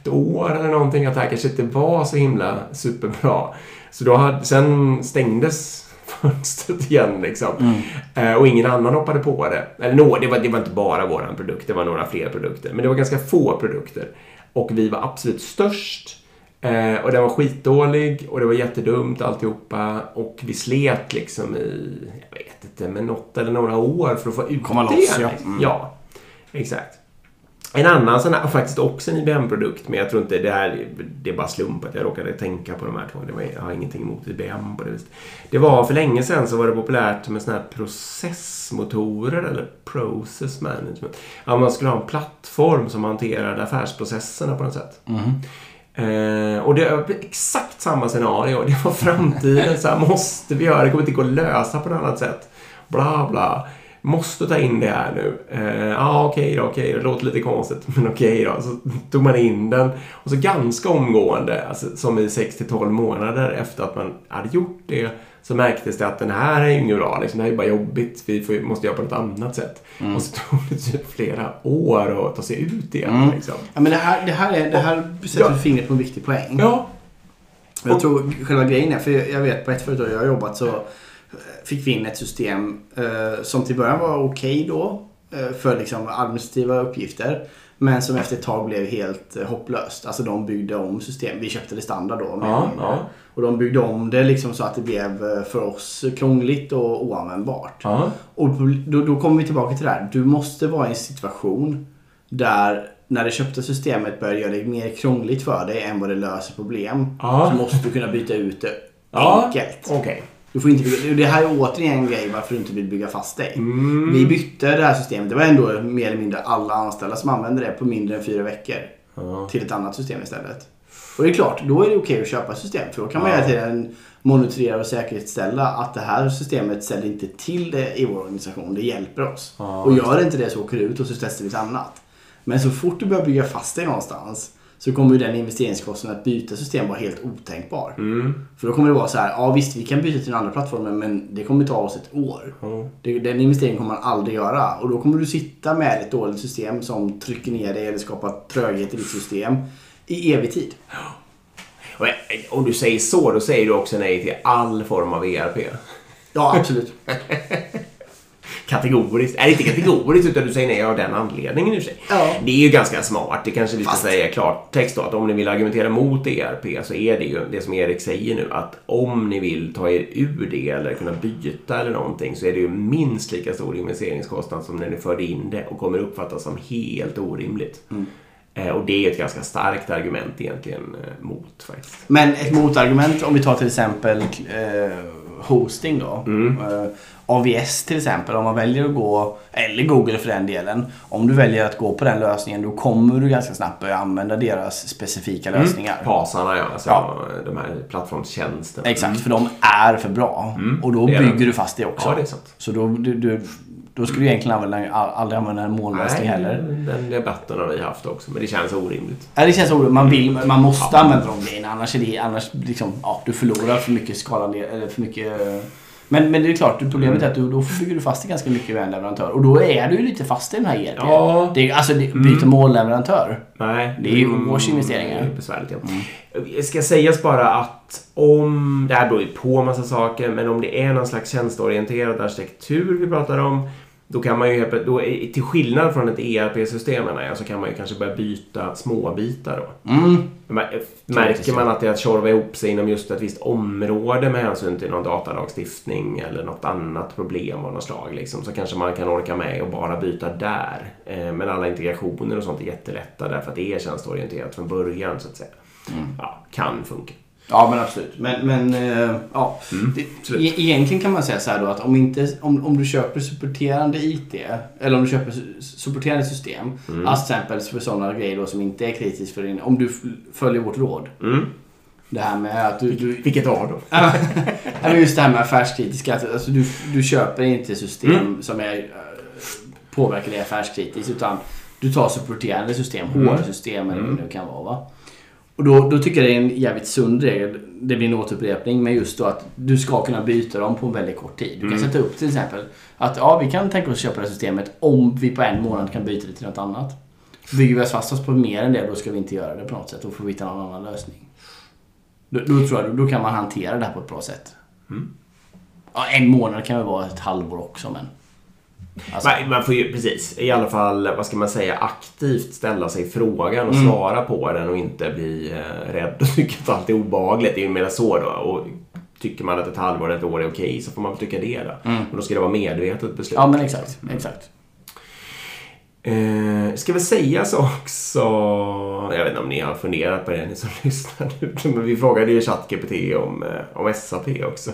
ett år eller någonting att det här kanske inte var så himla superbra. Så då hade, sen stängdes fönstret igen liksom. Eh, och ingen annan hoppade på det. Eller nå, det, var, det var inte bara våran produkt, det var några fler produkter. Men det var ganska få produkter. Och vi var absolut störst. Eh, och den var skitdålig och det var jättedumt alltihopa. Och vi slet liksom i, jag vet inte, men något eller några år för att få ut Komma det. loss, ja. Mm. ja, exakt. En annan sån här, faktiskt också en IBM-produkt, men jag tror inte det här, det är bara slump att jag råkade tänka på de här två. Det var, jag har ingenting emot IBM på det viset. Det var för länge sedan så var det populärt med såna här processmotorer eller process management. Ja, man skulle ha en plattform som hanterade affärsprocesserna på något sätt. Eh, och det är exakt samma scenario. Det var framtiden. Så här måste vi göra. Det kommer inte gå att lösa på något annat sätt. Bla, bla. Måste ta in det här nu. Eh, ja, ah, okej okay då, okej okay. Det låter lite konstigt, men okej okay då. Så tog man in den. Och så ganska omgående, alltså, som i 6 till 12 månader efter att man hade gjort det, så märktes det att den här är ju inget bra. Liksom, det här är bara jobbigt. Vi får, måste göra på något annat sätt. Mm. Och så tog det typ flera år att ta sig ut igen. Mm. Liksom. Ja, men det här, det här, är, det här sätter ja. fingret på en viktig poäng. Ja. Jag tror själva grejen är, för jag vet på ett företag jag har jobbat så fick vi in ett system eh, som till början var okej okay då eh, för liksom administrativa uppgifter. Men som efter ett tag blev helt eh, hopplöst. Alltså de byggde om system. Vi köpte det standard då. Ja, ja. Och de byggde om det liksom så att det blev för oss krångligt och oanvändbart. Ja. Och då, då kommer vi tillbaka till det här. Du måste vara i en situation där när det köpta systemet börjar göra det mer krångligt för dig än vad det löser problem. Så måste du kunna byta ut det enkelt. Okay. Du får inte bygga, det här är återigen en grej varför du inte vill bygga fast dig. Mm. Vi bytte det här systemet. Det var ändå mer eller mindre alla anställda som använde det på mindre än fyra veckor. Ja. Till ett annat system istället. Och det är klart, då är det okej att köpa system. För då kan man ja. hela tiden monitorera och säkerställa att det här systemet ställer inte till det i vår organisation. Det hjälper oss. Ja, och gör det inte det så åker det ut och så testar vi ett annat. Men så fort du börjar bygga fast dig någonstans så kommer ju den investeringskostnaden att byta system vara helt otänkbar. Mm. För då kommer det vara så här, ja visst vi kan byta till den andra plattformen men det kommer ta oss ett år. Mm. Det, den investeringen kommer man aldrig göra. Och då kommer du sitta med ett dåligt system som trycker ner dig eller skapar tröghet i ditt system i evig tid. Och om du säger så, då säger du också nej till all form av ERP. Ja, absolut. kategoriskt. Är inte kategoriskt utan du säger nej av den anledningen i och för sig. Ja. Det är ju ganska smart. Det kanske vi ska säga klart text då. Att om ni vill argumentera mot ERP så är det ju det som Erik säger nu. Att om ni vill ta er ur det eller kunna byta eller någonting så är det ju minst lika stor investeringskostnad som när ni förde in det och kommer uppfattas som helt orimligt. Mm. Eh, och det är ett ganska starkt argument egentligen eh, mot faktiskt. Men ett motargument om vi tar till exempel eh, hosting då. Mm. Eh, AVS till exempel, om man väljer att gå, eller Google för den delen. Om du väljer att gå på den lösningen då kommer du ganska snabbt börja använda deras specifika lösningar. Mm. Pasarna ja, alltså Ja. de här plattformstjänsterna. Exakt, för de är för bra. Mm, Och då bygger du fast det också. Ja, det. Så då, du, du, då skulle du egentligen använda, aldrig använda en molnlösning heller. den debatten har vi haft också, men det känns orimligt. Ja, det känns så. Man, vill, man måste använda de grejerna. Annars är det annars liksom, ja, du förlorar för mycket skala eller för mycket... Men, men det är klart, problemet är att du, då bygger du fast dig ganska mycket med en leverantör. Och då är du ju lite fast i den här ERP. Ja. Det är, alltså, det, byta målleverantör. Nej. Det är ju års investeringar. Besvärligt, ja. Det ska sägas bara att om, det här beror ju på massa saker, men om det är någon slags tjänsteorienterad arkitektur vi pratar om, då kan man ju, då, till skillnad från ett ERP-system menar jag, så kan man ju kanske börja byta småbitar då. Mm. Märker man att det är att tjorva ihop sig inom just ett visst område med hänsyn till någon datalagstiftning eller något annat problem av något slag liksom, så kanske man kan orka med och bara byta där. Eh, Men alla integrationer och sånt är jättelätta därför att det är tjänsteorienterat från början så att säga. Ja, kan funka. Ja men absolut. Men, men eh, ja. Det, absolut. e- egentligen kan man säga så här då att om, inte, om, om du köper supporterande IT eller om du köper su- supporterande system. Alltså till exempel för sådana grejer då som inte är kritiskt för din. Om du följer vårt råd. Mm. Det här med att du... du Vilket av då? Men just det här med affärskritiska. Alltså du, du köper inte system som är, påverkar dig affärskritiskt. Utan du tar supporterande system, HR-system eller vad det nu kan vara. Va? Och då, då tycker jag det är en jävligt sund regel. Det blir en återupprepning. Men just då att du ska kunna byta dem på en väldigt kort tid. Du kan sätta upp till exempel att ja, vi kan tänka oss köpa det här systemet om vi på en månad kan byta det till något annat. Bygger vi oss fast oss på mer än det, då ska vi inte göra det på något sätt. Då får vi hitta någon annan lösning. Då, då tror jag då kan man hantera det här på ett bra sätt. Ja, en månad kan väl vara ett halvår också men... Alltså, Man, man får ju precis, i alla fall, vad ska man säga, aktivt ställa sig frågan och Mm. svara på den och inte bli eh, rädd och tycka att allt är obehagligt. Det är ju mer så då. Och tycker man att ett halvår eller ett år är okej så får man väl tycka det då. Mm. Men då ska det vara medvetet beslut. ja men exakt, exakt. Eh, ska väl sägas också, jag vet inte om ni har funderat på det ni som lyssnar nu, men vi frågade ju ChatGPT om, eh, om SAP också.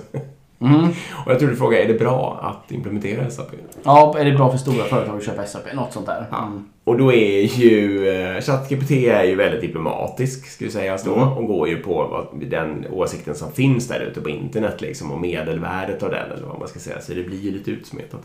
Mm. Och jag tror du frågade, är det bra att implementera SAP? Ja, är det bra för stora företag att köpa SAP? Något sånt där. Mm. Och då är ju eh, ChatGPT är ju väldigt diplomatisk, skulle sägas då, Mm. och går ju på den åsikten som finns där ute på internet liksom, och medelvärdet av den, eller vad man ska säga, så det blir ju lite utsmetat.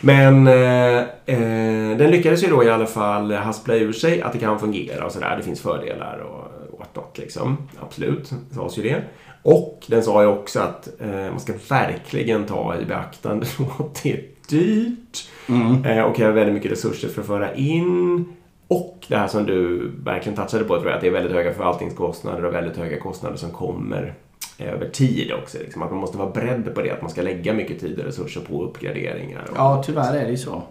Men eh, eh, den lyckades ju då i alla fall haspla ur sig att det kan fungera och sådär. Det finns fördelar och whatnot liksom. Absolut, sades ju det. Och den sa ju också att eh, man ska verkligen ta i beaktande att det är dyrt Mm. eh, och kräver väldigt mycket resurser för att föra in. Och det här som du verkligen touchade på tror jag, att det är väldigt höga förvaltningskostnader och väldigt höga kostnader som kommer eh, över tid också. Liksom. Att man måste vara beredd på det, att man ska lägga mycket tid och resurser på uppgraderingar. Och, Ja, tyvärr är det ju så.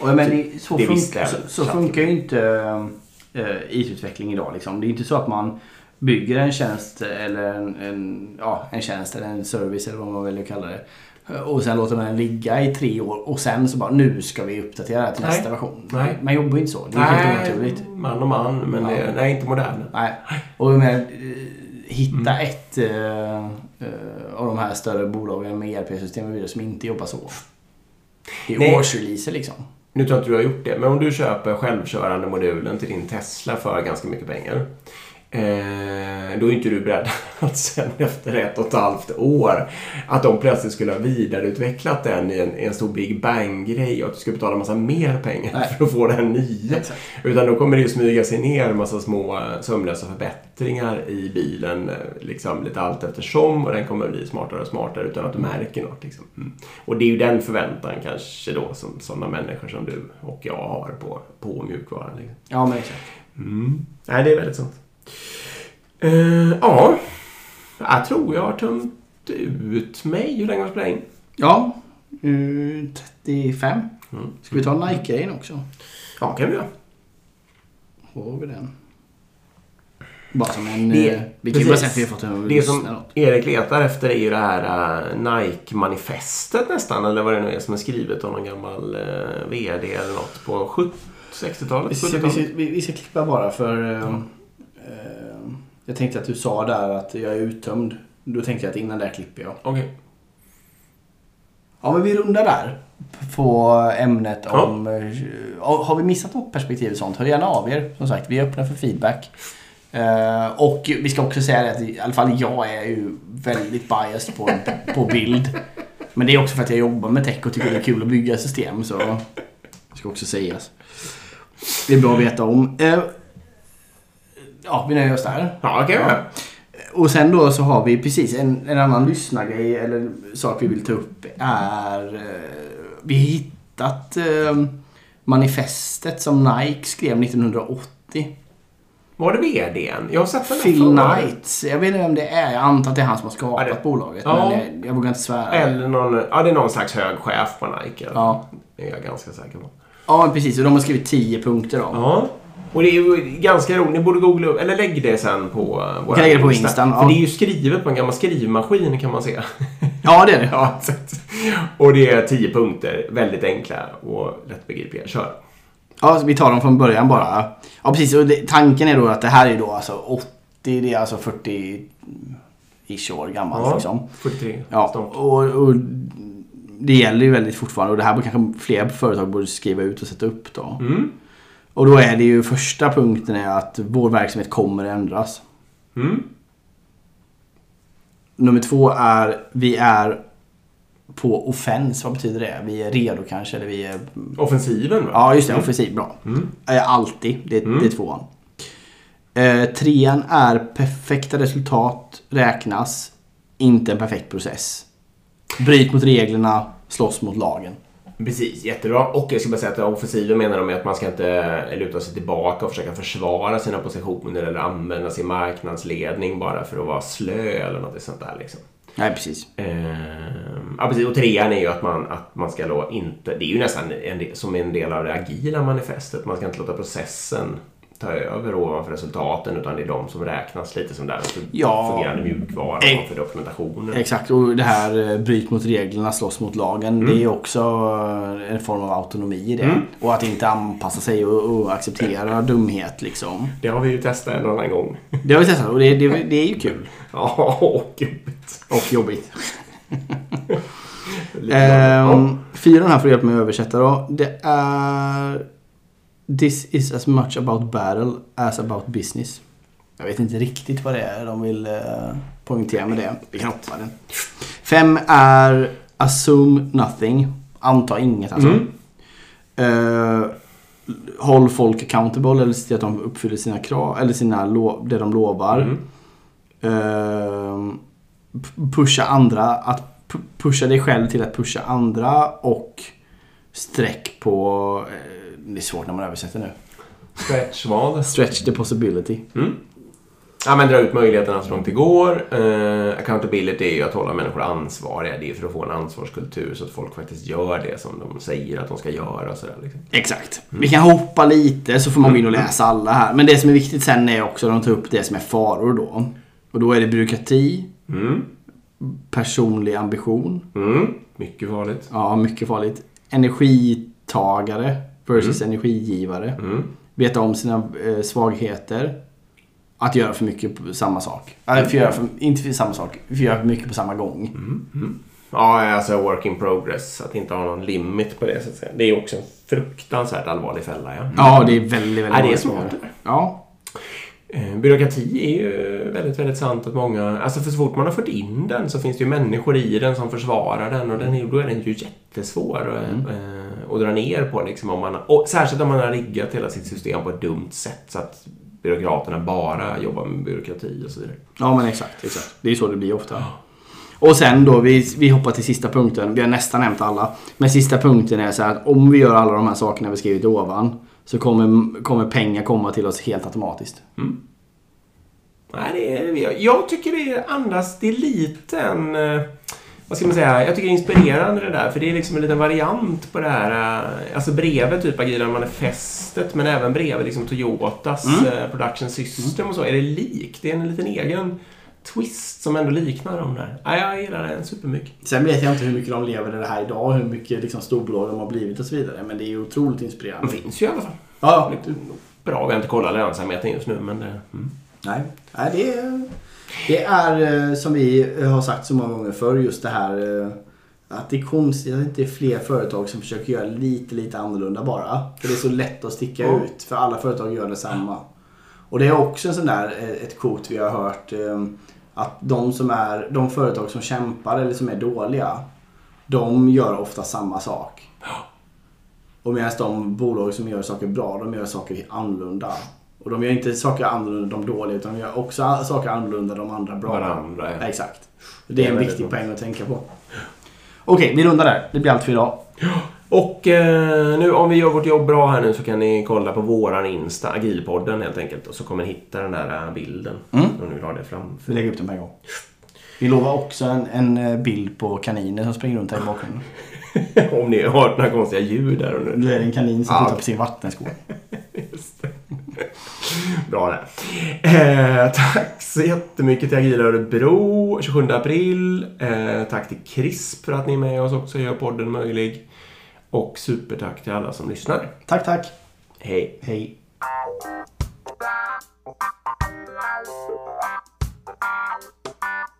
Och menar, det- så, Det jag. så, så funkar ju inte äh, IT-utveckling idag. Liksom. Det är inte så att man bygger en tjänst eller en, en, ja, en tjänst eller en service eller vad man vill kalla det. Och sen låter man den ligga i tre år och sen så bara nu ska vi uppdatera det till Nej. nästa version. Nej. Man jobbar ju inte så. Det är helt onaturligt. man och man, men Ja. det, nej, inte modern. Nej. Och menar, eh, hitta Mm. ett eh, av de här större bolagen med ERP-system som inte jobbar så. I Nej. årsreleaser liksom. Nu tror jag inte du har gjort det, men om du köper självkörande modulen till din Tesla för ganska mycket pengar. Eh, då är inte du beredd att sen efter ett och ett halvt år att de plötsligt skulle ha vidareutvecklat den i en, en stor Big Bang-grej och att du ska betala massa mer pengar Nej. för att få den nya. Exakt. Utan då kommer det ju smyga sig ner en massa små eh, sömlösa förbättringar i bilen eh, liksom lite allt eftersom och den kommer bli smartare och smartare utan att du märker något. Liksom. Mm. Och det är ju den förväntan kanske då som sådana människor som du och jag har på, på mjukvaran. Liksom. Ja, men exakt. Mm. Nej, det är väldigt sant. Eh, ja, jag tror jag har tömt ut mig. Hur länge har vi spelat in? Ja, uh, 35. Mm. Ska vi ta Nike-grejen också? Ja, kan vi göra. Har vi den? Bara som en... Det- eh, vi kan ju bara precis. säga att vi har fått en Det som något. Erik letar efter är ju det här uh, Nike-manifestet nästan, eller vad det nu är som är skrivet av någon gammal uh, VD eller något på 70 60-talet, Vi vi, 70-talet. ska, vi, vi ska klippa bara för... eh, eh, jag tänkte att du sa där att jag är uttömd. Då tänkte jag att innan där klipper jag. Okej. Ja, men vi rundar där. På ämnet Ja. om... eh, Har vi missat något perspektiv och sånt? Hör gärna av er. Som sagt, vi är öppna för feedback. Eh, och vi ska också säga det att i alla fall jag är ju väldigt biased på, på bild. Men det är också för att jag jobbar med tech och tycker det är kul att bygga system. Så det ska också sägas. Det är bra att veta om. Eh, ja, vi nöjer oss där. Ja, okej. Ja. Och sen då så har vi precis en, en annan lyssnargrej eller sak vi vill ta upp är eh, vi har hittat eh, manifestet som Nike skrev 1980. Var det VDn? Jag har sett den Phil. Knight. Jag vet inte vem det är. Jag antar att det är han som har skapat Ja, det- bolaget. Ja. Men jag, jag vågar inte svära. Eller någon, ja, det är någon slags hög chef på Nike. Ja. Det är jag ganska säker på. Ja, precis. Och de har skrivit 10 punkter då. Ja. Och det är ju ganska roligt. Ni borde googla upp, eller lägg det sen på uh, vår kan lägga det på Instan, För ja. det är ju skrivet på en gammal skrivmaskin kan man se. Ja, det är det. ja, och det är tio punkter. Väldigt enkla och lättbegripliga. Kör. Ja, vi tar dem från början bara. Ja, precis. Och det, tanken är då att det här är då alltså 80, det är alltså 40-ish år gammalt Ja, liksom. 43. Ja, Snart. och, och det gäller ju väldigt fortfarande och det här borde kanske fler företag borde skriva ut och sätta upp då. Mm. Och då är det ju första punkten är att vår verksamhet kommer ändras. Mm. Nummer två är vi är på offens. Vad betyder det? Vi är redo kanske eller vi är... Offensiven va? Ja just det, offensiv. Bra. Mm. Alltid. Det, Mm. det är tvåan. Eh, trean är perfekta resultat räknas. Inte en perfekt process. Bryt mot reglerna, slåss mot lagen. Precis, jättebra. Och jag ska bara säga att offensiven menar de att man ska inte luta sig tillbaka och försöka försvara sina positioner eller använda sin marknadsledning bara för att vara slö eller något sånt där liksom. Nej, precis. Ehm, ja, precis. Och trean är ju att man, att man ska då inte... Det är ju nästan en del, som en del av det agila manifestet. Man ska inte låta processen ta över ovanför resultaten utan det är de som räknas lite som där Ja. fungerande mjukvara Eh. och för dokumentationen. Exakt, och det här eh, bryt mot reglerna, slåss mot lagen. Det är också eh, en form av autonomi i det. Mm. Och att inte anpassa sig och, och acceptera dumhet liksom. Det har vi ju testat en annan gång. Det har vi testat och det, det, det är ju kul. Ja, och jobbigt. Och jobbigt. Ehm, fyran här får hjälpa mig att översätta då. Det är... This is as much about battle as about business. Jag vet inte riktigt vad det är de vill eh, poängtera med det. Vi kan hoppa den. Fem är assume nothing. Anta inget alltså. Mm. Eh, håll folk accountable eller se till att de uppfyller sina krav. Eller sina lo- det de lovar. Mm. P- pusha andra, att pu- pusha dig själv till att pusha andra och streck på... Det är svårt när man översätter nu. Stretch vad? Stretch the possibility. Mm. Ja, men dra ut möjligheterna så långt det går. Eh, accountability är ju att hålla människor ansvariga. Det är för att få en ansvarskultur så att folk faktiskt gör det som de säger att de ska göra. och Sådär, liksom. Exakt. Vi kan hoppa lite så får man gå in och läsa alla här. Men det som är viktigt sen är också att de tar upp det som är faror då. Och då är det byråkrati, Mm. personlig ambition. Mm. Mycket farligt. Ja, mycket farligt. Energitagare versus energigivare. Mm. Veta om sina eh, svagheter. Att göra för mycket på samma sak. Eller för göra för, inte för samma sak. För göra för mycket på samma gång. Ja, alltså work in progress. Att inte ha någon limit på det. Så att säga. Det är också en fruktansvärt allvarlig fälla. Ja. Ja, det är väldigt, väldigt Ja, det är smart. Ja. Eh, Byråkrati är ju väldigt, väldigt sant att många... Alltså för så fort man har fått in den så finns det ju människor i den som försvarar den och den då är den ju jättesvår att, eh, att dra ner på. Liksom, om man, och särskilt om man har riggat hela sitt system på ett dumt sätt så att byråkraterna bara jobbar med byråkrati och så vidare. ja, men exakt, exakt. Det är så det blir ofta. Och sen då, vi, vi hoppar till sista punkten. Vi har nästan nämnt alla. Men sista punkten är så här att om vi gör alla de här sakerna vi skrivit ovan så kommer, kommer pengar komma till oss helt automatiskt. Nej, det är, jag, jag tycker det andas, det är lite en... eh, Vad ska man säga? Jag tycker det är inspirerande det där. För det är liksom en liten variant på det här. eh, Alltså bredvid typ Agila manifestet. Men även bredvid liksom Toyotas eh, production system och så. Är det likt. Det är en liten egen twist som ändå liknar dem där. Ja, jag gillar den supermycket. Sen vet jag inte hur mycket de lever i det här idag, hur mycket liksom, storbolag de har blivit och så vidare. Men det är ju otroligt De inspirerande. finns ju i alla fall. Ja, bra. Vi har inte kollat lönsamheten just nu, men det... Mm. Nej, Nej det, är, det är eh, som vi har sagt så många gånger förr just det här eh, att det är konstigt att det inte är fler företag som försöker göra lite, lite annorlunda bara. För det är så lätt att sticka Ja. ut för alla företag gör detsamma. Och det är också en sån där, eh, ett quote vi har hört att de som är, de företag som kämpar eller som är dåliga de gör ofta samma sak. Och medan de bolag som gör saker bra, de gör saker annorlunda. Och de gör inte saker annorlunda de dåliga utan de gör också saker annorlunda de andra bra. Varandra, ja. Exakt. Det Det är är en viktig bra. poäng att tänka på. Okej, vi rundar där. Det blir allt för idag. Och eh, nu om vi gör vårt jobb bra här nu så kan ni kolla på våran Insta, Agilpodden helt enkelt. Och så kommer ni hitta den där eh, bilden. Mm. Om ni vill ha det framför. Vi lägger upp den på en gång. Vi lovar också en, en eh, bild på kaniner som springer runt här i bakgrunden. om ni har hört några konstiga ljud där och nu. Nu är det en kanin som Ja. tittar på sin vattensko. Bra det. Eh, tack så jättemycket till Agila Örebro 27 april. Eh, tack till CRISP för att ni är med oss också och gör podden möjlig. Och supertack till alla som lyssnar. Tack, tack. Hej. Hej. Thank you.